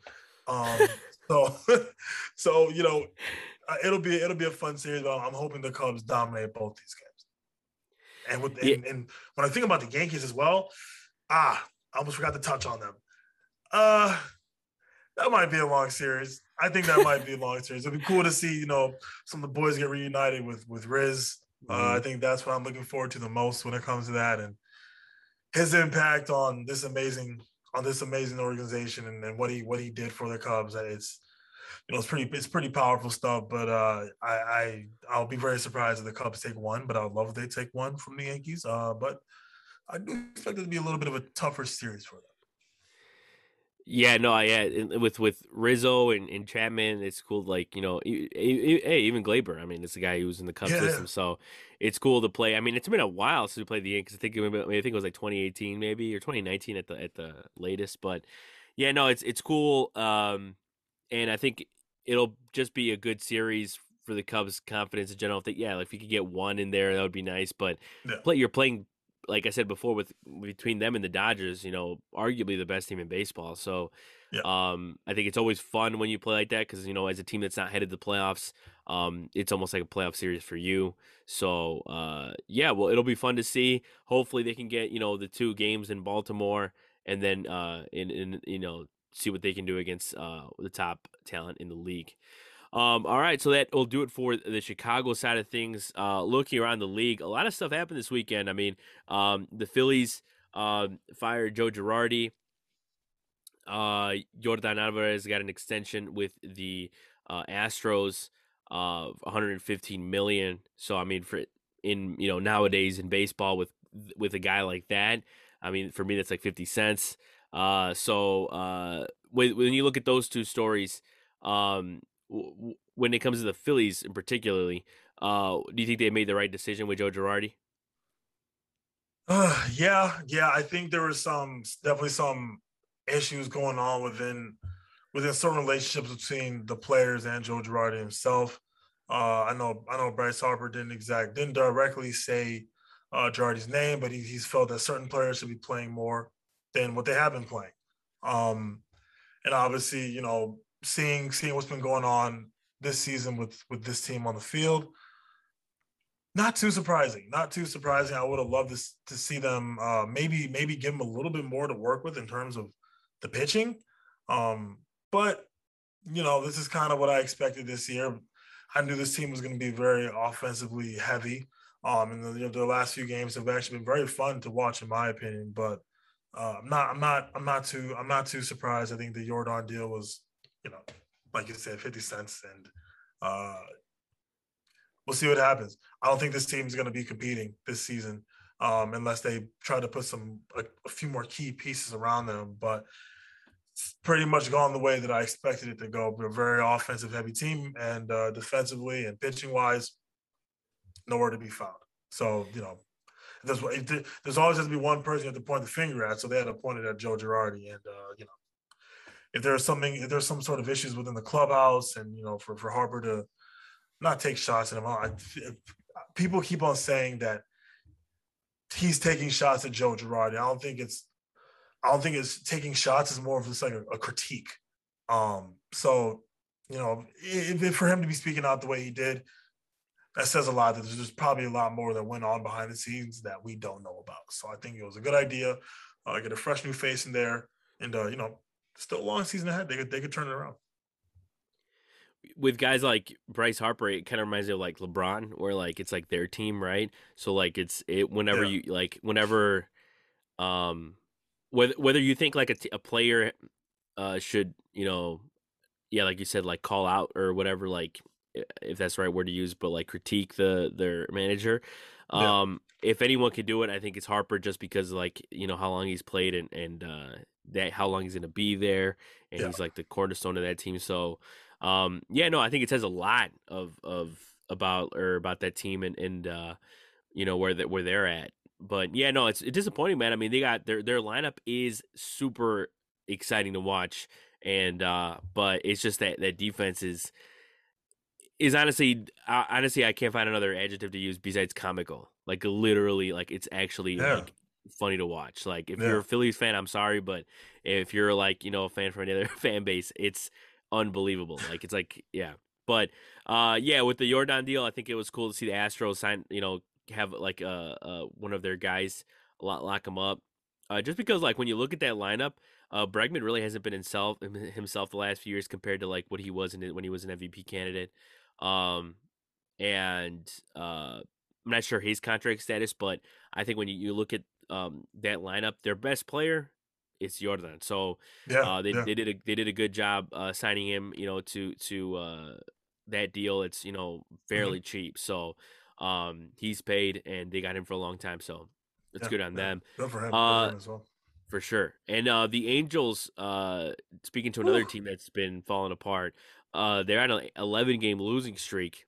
Um, so, so, you know, uh, it'll be, it'll be a fun series, but I'm hoping the Cubs dominate both these games. And with yeah. and, and, when I think about the Yankees as well, ah, I almost forgot to touch on them. Uh that might be a long series. I think that might be a long series. It'd be cool to see, you know, some of the boys get reunited with with Riz. Uh, mm-hmm. I think that's what I'm looking forward to the most when it comes to that, and his impact on this amazing on this amazing organization and, and what he what he did for the Cubs. It's know, it's pretty it's pretty powerful stuff. But uh, I, I I'll be very surprised if the Cubs take one, but I would love if they take one from the Yankees. Uh, but I do expect it to be a little bit of a tougher series for them. Yeah, no, yeah, with with Rizzo and, and Chapman, it's cool. Like you know, hey, even Gleyber. I mean, it's a guy who's in the Cubs yeah. system, so it's cool to play. I mean, it's been a while since we played the Yankees. I think I, mean, I think it was like 2018, maybe or 2019 at the at the latest. But yeah, no, it's it's cool. Um, and I think it'll just be a good series for the Cubs' confidence in general. They, yeah, like if you could get one in there, that would be nice. But yeah. play, you're playing like I said before, with between them and the Dodgers, you know, arguably the best team in baseball. So, yeah. um, I think it's always fun when you play like that because you know, as a team that's not headed to the playoffs, um, it's almost like a playoff series for you. So, uh, yeah, well, it'll be fun to see. Hopefully, they can get you know the two games in Baltimore, and then uh, in in you know see what they can do against uh the top talent in the league. Um, all right, so that will do it for the Chicago side of things. Uh, looking around the league, a lot of stuff happened this weekend. I mean, um, the Phillies uh, fired Joe Girardi. Uh, Yordan Alvarez got an extension with the uh, Astros of 115 million. So I mean, for in you know nowadays in baseball with with a guy like that, I mean for me that's like 50 cents. Uh, so uh, when when you look at those two stories, um, when it comes to the Phillies in particularly, uh, do you think they made the right decision with Joe Girardi? Uh, yeah, yeah. I think there was some definitely some issues going on within within certain relationships between the players and Joe Girardi himself. Uh, I know I know Bryce Harper didn't exact didn't directly say uh, Girardi's name, but he, he's felt that certain players should be playing more than what they have been playing. Um, and obviously, you know, seeing seeing what's been going on this season with with this team on the field. Not too surprising. Not too surprising. I would have loved to, to see them uh, maybe maybe give them a little bit more to work with in terms of the pitching. Um, but you know, this is kind of what I expected this year. I knew this team was going to be very offensively heavy. Um, and the, you know, the last few games have actually been very fun to watch, in my opinion. But uh, I'm not, I'm not, I'm not too, I'm not too surprised. I think the Yordan deal was you know, like you said, 50 cents. And uh, we'll see what happens. I don't think this team is going to be competing this season um, unless they try to put some a, a, few more key pieces around them. But it's pretty much gone the way that I expected it to go. We're a very offensive heavy team, and uh, defensively and pitching wise, nowhere to be found. So you know. There's, there's always has to be one person you have to point the finger at. So they had to point it at Joe Girardi, and uh, you know if there's something, if there's some sort of issues within the clubhouse, and you know, for for Harper to not take shots at him, I, people keep on saying that he's taking shots at Joe Girardi. I don't think it's, I don't think it's taking shots is more of just like a, a critique. Um, so you know, if, if for him to be speaking out the way he did, that says a lot that there's probably a lot more that went on behind the scenes that we don't know about. So I think it was a good idea. Uh, get a fresh new face in there, and uh, you know, still a long season ahead. They could they could turn it around. With guys like Bryce Harper, it kind of reminds me of like LeBron, where like it's like their team, right? So like it's it whenever yeah. you like whenever, um, whether whether you think like a, t- a player, uh, should you know, yeah, like you said, like call out or whatever, like if that's the right word to use, but like critique the their manager. Um, if anyone can do it, I think it's Harper just because like, you know, how long he's played and, and, uh, that how long he's going to be there. And yeah. he's like the cornerstone of that team. So, um, yeah, no, I think it says a lot of, of, about, or about that team and, and, uh, you know, where that, where they're at. But yeah, no, it's, it's disappointing, man. I mean, they got their, their lineup is super exciting to watch. And, uh, but it's just that, that defense is, is honestly uh, honestly I can't find another adjective to use besides comical. Like literally, like it's actually yeah. like funny to watch. Like if yeah. you're a Phillies fan, I'm sorry, but if you're like you know a fan from any other fan base, it's unbelievable. Like it's like yeah, but uh yeah, with the Yordan deal, I think it was cool to see the Astros sign. You know, have like uh, uh one of their guys lock lock them up. Uh, just because like when you look at that lineup, uh, Bregman really hasn't been himself himself the last few years compared to like what he was in when he was an MVP candidate. Um, and uh, I'm not sure his contract status, but I think when you, you look at um, that lineup, their best player is Yordan. So yeah, uh, they, yeah. they did a they did a good job uh, signing him. You know, to to uh, that deal. It's you know mm-hmm. fairly mm-hmm. cheap. So um, he's paid, and they got him for a long time. So it's yeah, good on them. Good for him. Good for uh, him as well for sure. And uh, the Angels, uh, speaking to another team that's been falling apart, uh, they're on an 11 game losing streak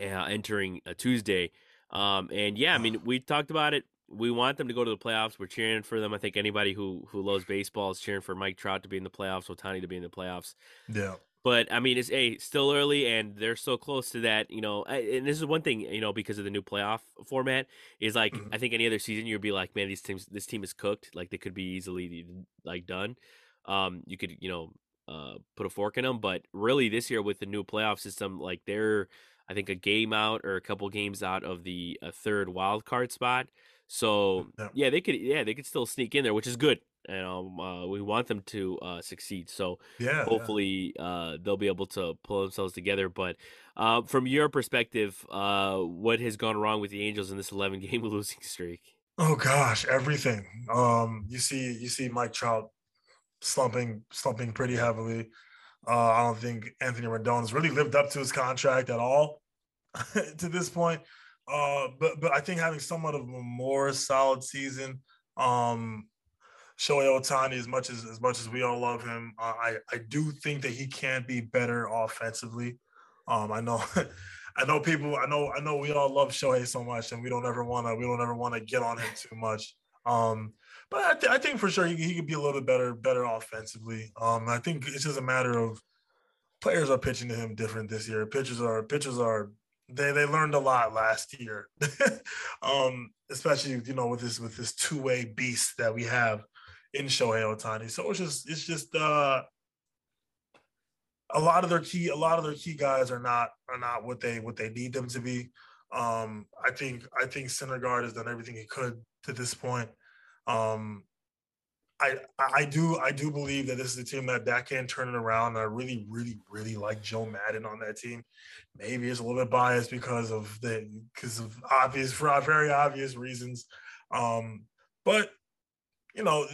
uh, entering a Tuesday. Um, and yeah, I mean, we talked about it. We want them to go to the playoffs. We're cheering for them. I think anybody who who loves baseball is cheering for Mike Trout to be in the playoffs, Ohtani to be in the playoffs. Yeah. But I mean, it's a hey, still early, and they're so close to that. You know, and this is one thing. You know, because of the new playoff format, is like mm-hmm. I think any other season you'd be like, man, these teams, this team is cooked. Like they could be easily like done. Um, you could you know uh, put a fork in them, but really this year with the new playoff system, like they're I think a game out or a couple games out of the uh, third wild card spot. So yeah. yeah. they could yeah they could still sneak in there, which is good and um, uh, we want them to uh, succeed. So yeah, hopefully yeah. Uh, they'll be able to pull themselves together. But uh, from your perspective, uh, what has gone wrong with the Angels in this 11 game losing streak? Oh gosh, everything. Um, you see, you see Mike Trout slumping, slumping pretty heavily. Uh, I don't think Anthony Rendon has really lived up to his contract at all to this point. but but I think having somewhat of a more solid season. Um, Shohei Ohtani, as much as as much as we all love him, uh, I I do think that he can be better offensively. Um, I know, I know people. I know I know we all love Shohei so much, and we don't ever want to we don't ever want to get on him too much. Um, but I, th- I think for sure he, he could be a little bit better better offensively. Um, I think it's just a matter of players are pitching to him different this year. Pitchers are pitchers are they they learned a lot last year, um, especially you know with this with this two way beast that we have in Shohei Ohtani. So it's just it's just uh a lot of their key a lot of their key guys are not are not what they what they need them to be. Um I think I think Syndergaard has done everything he could to this point. Um I I do I do believe that this is a team that that can turn it around. I really really really like Joe Maddon on that team. Maybe it's a little bit biased because of the because of obvious for very obvious reasons. Um, but you know,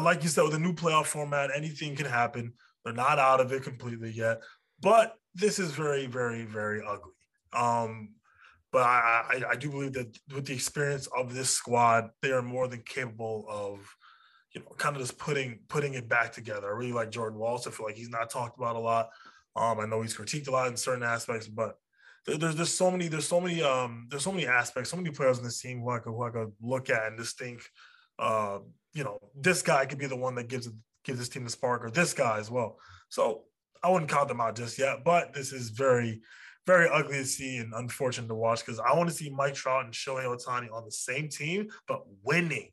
like you said, with a new playoff format, anything can happen. They're not out of it completely yet, but this is very, very, very ugly. Um, but I, I, I do believe that with the experience of this squad, they are more than capable of, you know, kind of just putting putting it back together. I really like Jordan Walsh. I feel like he's not talked about a lot. Um, I know he's critiqued a lot in certain aspects, but there's there's so many there's so many um there's so many aspects, so many players in this team who I could who I could look at and just think uh, you know, this guy could be the one that gives gives this team the spark, or this guy as well. So I wouldn't count them out just yet, but this is very, very ugly to see and unfortunate to watch because I want to see Mike Trout and Shohei Ohtani on the same team, but winning.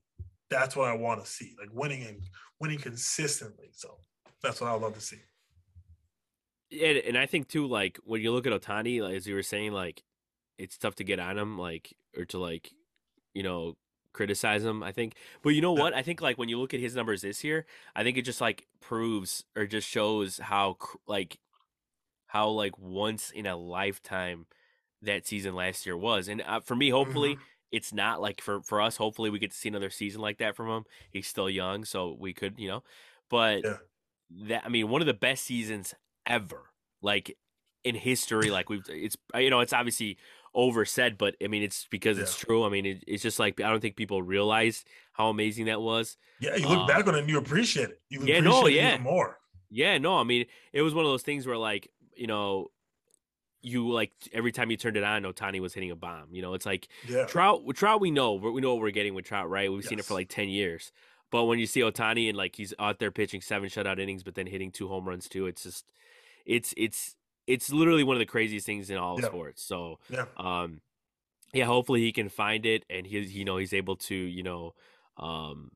That's what I want to see, like winning and winning consistently. So that's what I would love to see. Yeah, and I think too, like when you look at Ohtani, like, as you were saying, like it's tough to get on him, like or to like, you know, criticize him. I think, but you know what? I think like when you look at his numbers this year, I think it just like proves or just shows how like how like once in a lifetime that season last year was. And uh, for me, hopefully. Mm-hmm. It's not like for, for us. Hopefully, we get to see another season like that from him. He's still young, so we could, you know. But yeah. that I mean, one of the best seasons ever, like in history. Like we've, it's you know, it's obviously oversaid, but I mean, it's because yeah. it's true. I mean, it, it's just like I don't think people realize how amazing that was. Yeah, you look um, back on it and you appreciate it. You yeah, no, yeah, more. Yeah, no, I mean, it was one of those things where like you know, you like every time you turned it on, Ohtani was hitting a bomb. You know, it's like yeah. Trout. Trout, we know we know what we're getting with Trout, right? We've yes. seen it for like ten years. But when you see Ohtani and like he's out there pitching seven shutout innings, but then hitting two home runs too, it's just, it's it's it's literally one of the craziest things in all yeah. sports. So yeah, um, yeah, hopefully he can find it and he you know he's able to you know um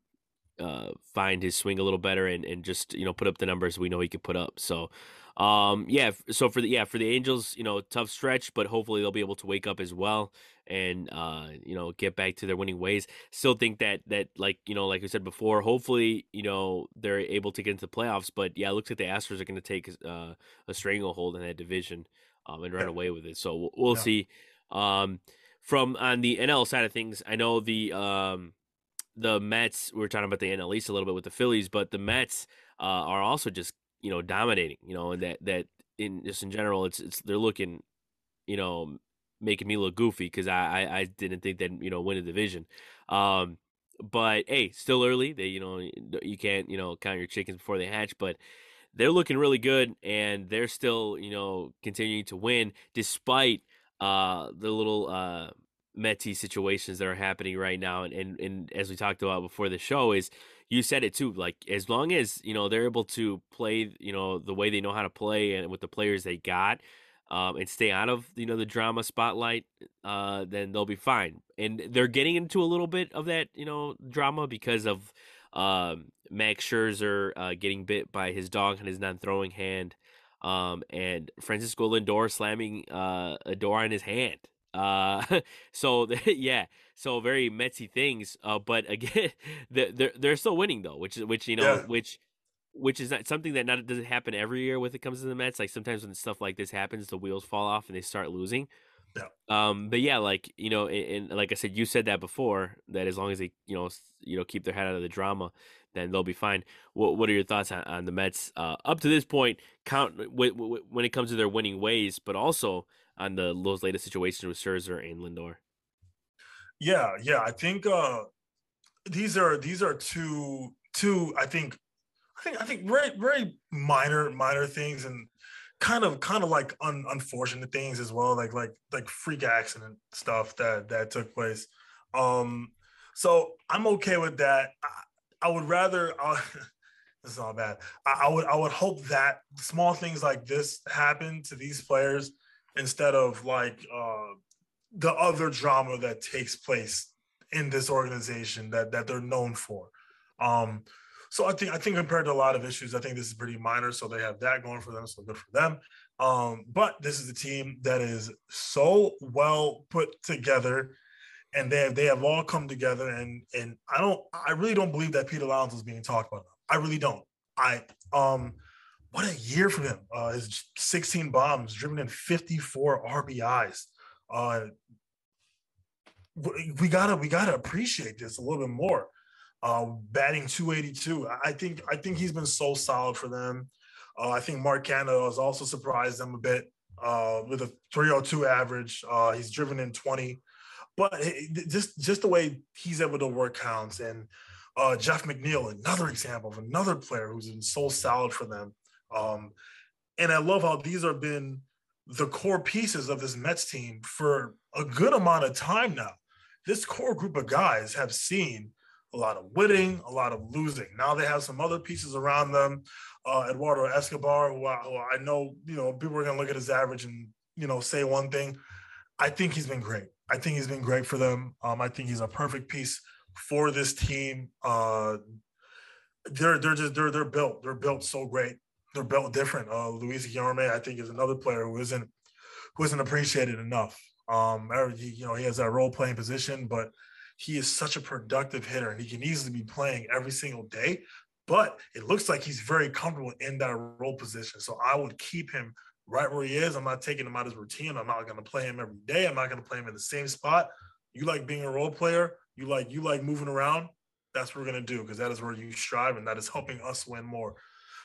uh find his swing a little better and and just you know put up the numbers we know he could put up. So um yeah, so for the yeah for the Angels you know tough stretch, but hopefully they'll be able to wake up as well and uh, you know get back to their winning ways. Still think that that like you know like I said before, hopefully you know they're able to get into the playoffs. But yeah, it looks like the Astros are going to take uh, a stranglehold in that division um, and run yeah. away with it. So we'll, we'll yeah. see. Um, from on the NL side of things, I know the um, the Mets. We are talking about the NL East a little bit with the Phillies, but the Mets uh, are also just you know dominating. You know, and that that in just in general, it's it's they're looking you know making me look goofy because I, I, I didn't think that you know win a division. Um, but hey, still early. They, you know, you can't, you know, count your chickens before they hatch. But they're looking really good, and they're still, you know, continuing to win despite uh, the little uh, Metsy situations that are happening right now. And, and and as we talked about before the show, is you said it too. Like as long as you know they're able to play, you know, the way they know how to play and with the players they got um, and stay out of you know the drama spotlight, uh, then they'll be fine. And they're getting into a little bit of that you know drama because of um, Max Scherzer uh, getting bit by his dog and his non-throwing hand, um, and Francisco Lindor slamming uh, a door on his hand. Uh, so yeah, so very Metsy things. Uh, but again, they're they're still winning though, which is which you know yeah. which which is not something that not doesn't happen every year when it comes to the Mets. Like sometimes when stuff like this happens, the wheels fall off and they start losing. Yeah. Um. But yeah, like you know, and, and, like I said, you said that before that as long as they you know you know keep their head out of the drama, then they'll be fine. What What are your thoughts on, on the Mets uh, up to this point? Count w- w- when it comes to their winning ways, but also on the those latest situations with Scherzer and Lindor. Yeah, yeah, I think uh, these are these are two two I think I think I think very very minor minor things and kind of kind of like un, unfortunate things as well, like like like freak accident stuff that that took place. Um, so I'm okay with that. I, I would rather. Uh, this is all bad. I, I would I would hope that small things like this happen to these players instead of like uh, the other drama that takes place in this organization that that they're known for. Um, so I think I think compared to a lot of issues, I think this is pretty minor. So they have that going for them. So good for them. Um, but this is a team that is so well put together, and they have, they have all come together. And and I don't I really don't believe that Pete Alonso is being talked about. I really don't. I um what a year for him. Uh, his 16 bombs, driven in 54 RBIs. Uh, we gotta we gotta appreciate this a little bit more uh, batting 282. I think I think he's been so solid for them. Uh, I think Mark Canha has also surprised them a bit uh, with a 302 average. Uh, he's driven in 20, but just just the way he's able to work counts. And uh, Jeff McNeil, another example of another player who's been so solid for them. Um, and I love how these have been the core pieces of this Mets team for a good amount of time now. This core group of guys have seen a lot of winning, a lot of losing. Now they have some other pieces around them. Uh, Eduardo Escobar, who I, who I know, you know, people are going to look at his average and, you know, say one thing. I think he's been great. I think he's been great for them. Um, I think he's a perfect piece for this team. Uh, they're they're just they're they're built. They're built so great. They're built different. Uh, Luis Guillorme, I think, is another player who isn't who isn't appreciated enough. Um, you know, he has that role playing position, but he is such a productive hitter and he can easily be playing every single day. But it looks like he's very comfortable in that role position. So I would keep him right where he is. I'm not taking him out of his routine. I'm not going to play him every day. I'm not going to play him in the same spot. You like being a role player. You like you like moving around. That's what we're going to do because that is where you strive and that is helping us win more.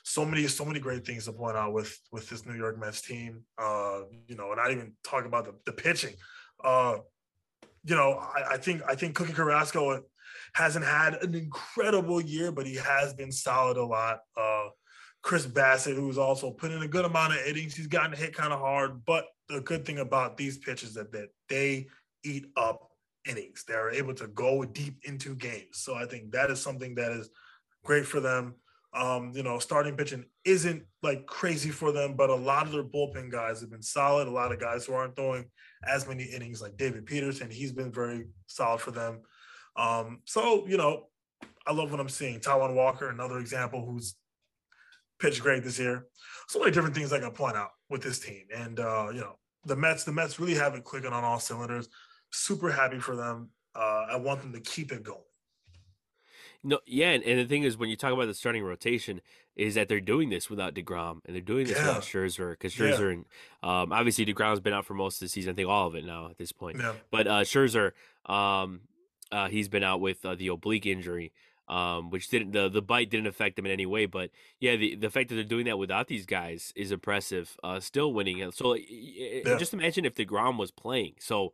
So many, so many great things to point out with with this New York Mets team. Uh, you know, and I even talk about the, the pitching. Uh, you know, I, I think I think Cookie Carrasco hasn't had an incredible year, but he has been solid a lot. Uh, Chris Bassitt, who's also put in a good amount of innings, he's gotten hit kind of hard. But the good thing about these pitches that that they eat up innings. They're able to go deep into games. So I think that is something that is great for them. Um, you know, starting pitching isn't like crazy for them, but a lot of their bullpen guys have been solid. A lot of guys who aren't throwing as many innings, like David Peterson, he's been very solid for them. Um, so, you know, I love what I'm seeing. Taijuan Walker, another example who's pitched great this year. So many different things I can point out with this team. And uh, you know, the Mets, the Mets really have it clicking on all cylinders. Super happy for them. Uh, I want them to keep it going. No, yeah, and, and, the thing is, when you talk about the starting rotation, is that they're doing this without Degrom and they're doing this yeah. without Scherzer because Scherzer yeah. and um, obviously Degrom's been out for most of the season. I think all of it now at this point. Yeah. But uh, Scherzer, um, uh, he's been out with uh, the oblique injury, um, which didn't the the bite didn't affect him in any way. But yeah, the the fact that they're doing that without these guys is impressive. Uh, still winning. So yeah. just imagine if Degrom was playing. So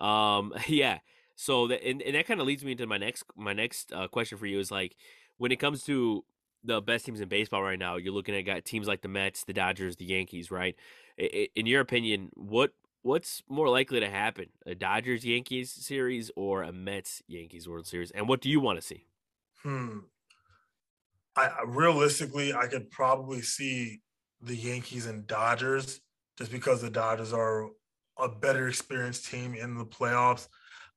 um, yeah So that and, and that kind of leads me into my next my next uh, question for you is like when it comes to the best teams in baseball right now, you're looking at got teams like the Mets, the Dodgers, the Yankees, right? In your opinion, what what's more likely to happen, a Dodgers Yankees series or a Mets Yankees World Series, and what do you want to see? Hmm. I realistically, I could probably see the Yankees and Dodgers just because the Dodgers are a better experienced team in the playoffs.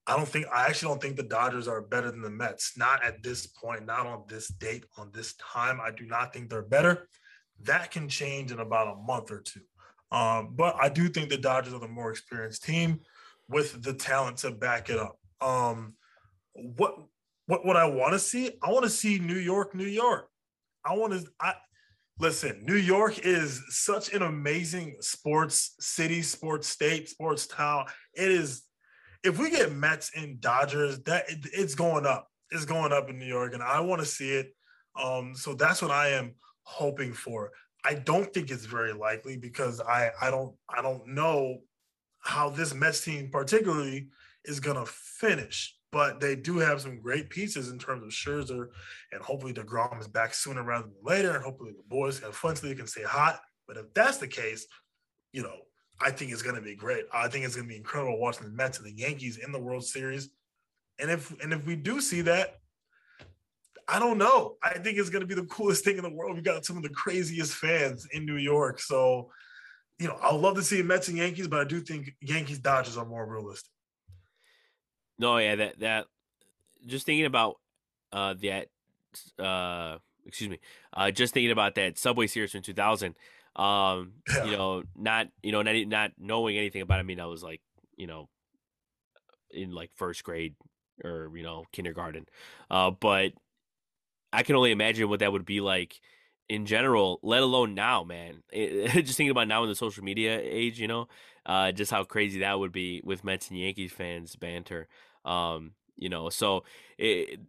I don't think I actually don't think the Dodgers are better than the Mets. Not at this point, not on this date, on this time. I do not think they're better. That can change in about a month or two. Um, but I do think the Dodgers are the more experienced team with the talent to back it up. Um, what what what I want to see? I want to see New York, New York. I want to. I listen. New York is such an amazing sports city, sports state, sports town. It is. If we get Mets and Dodgers, that it, it's going up. It's going up in New York, and I want to see it. Um, so that's what I am hoping for. I don't think it's very likely because I I don't I don't know how this Mets team particularly is gonna finish. But they do have some great pieces in terms of Scherzer, and hopefully Degrom is back sooner rather than later, and hopefully the boys have fun so they can stay hot. But if that's the case, you know, I think it's gonna be great. I think it's gonna be incredible watching the Mets and the Yankees in the World Series. And if and if we do see that, I don't know. I think it's going to be the coolest thing in the world. We got some of the craziest fans in New York. So, you know, I'd love to see Mets and Yankees, but I do think Yankees Dodgers are more realistic. No, yeah, that that just thinking about uh that uh excuse me, uh just thinking about that Subway Series in 2000. Um, yeah. you know, not you know, not not knowing anything about it. I mean, I was like, you know, in like first grade or you know kindergarten, uh, but I can only imagine what that would be like in general, let alone now, man. It, just thinking about now in the social media age, you know, uh, just how crazy that would be with Mets and Yankees fans banter. Um, you know, so it,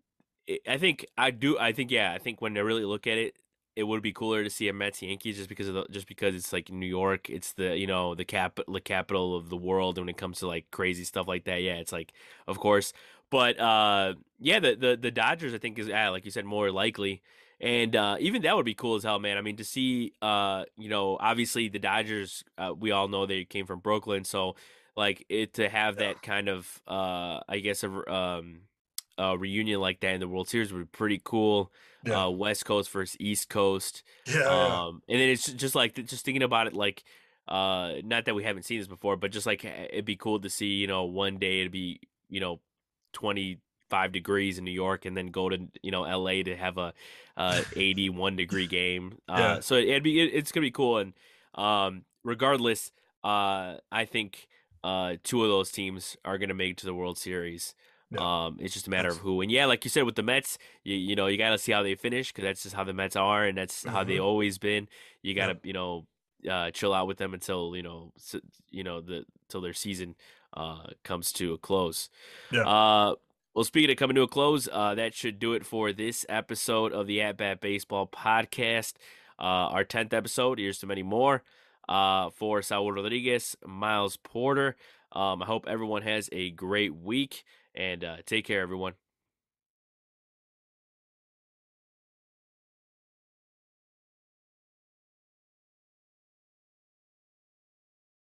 it, I think I do. I think yeah. I think when they really look at it, it would be cooler to see a Mets Yankees just because of the, just because it's like New York. It's the you know the cap the capital of the world when it comes to like crazy stuff like that. Yeah, it's like of course. But uh, yeah, the, the the Dodgers I think is yeah, like you said more likely, and uh, even that would be cool as hell, man. I mean to see uh, you know obviously the Dodgers uh, we all know they came from Brooklyn, so like it to have that kind of uh, I guess a um, a reunion like that in the World Series would be pretty cool. Yeah. Uh, West Coast versus East Coast. Yeah, um, yeah. And then it's just like just thinking about it like uh not that we haven't seen this before but just like it'd be cool to see you know one day it'd be you know 25 degrees in New York and then go to you know LA to have a uh, 81 degree game. Uh, yeah. So it'd be it, it's gonna be cool. And um, regardless, uh, I think uh, two of those teams are gonna make it to the World Series. Yeah. Um, it's just a matter of who. And yeah, like you said with the Mets, you, you know you got to see how they finish because that's just how the Mets are and that's mm-hmm. how they mm-hmm. always been. You got to yeah. you know uh, chill out with them until you know you know the till their season uh, comes to a close. Yeah. Uh, well, speaking of coming to a close, uh, that should do it for this episode of the At Bat Baseball podcast. Uh, our 10th episode. Here's to many more. Uh, for Saul Rodriguez, Miles Porter. Um, I hope everyone has a great week and uh, take care, everyone.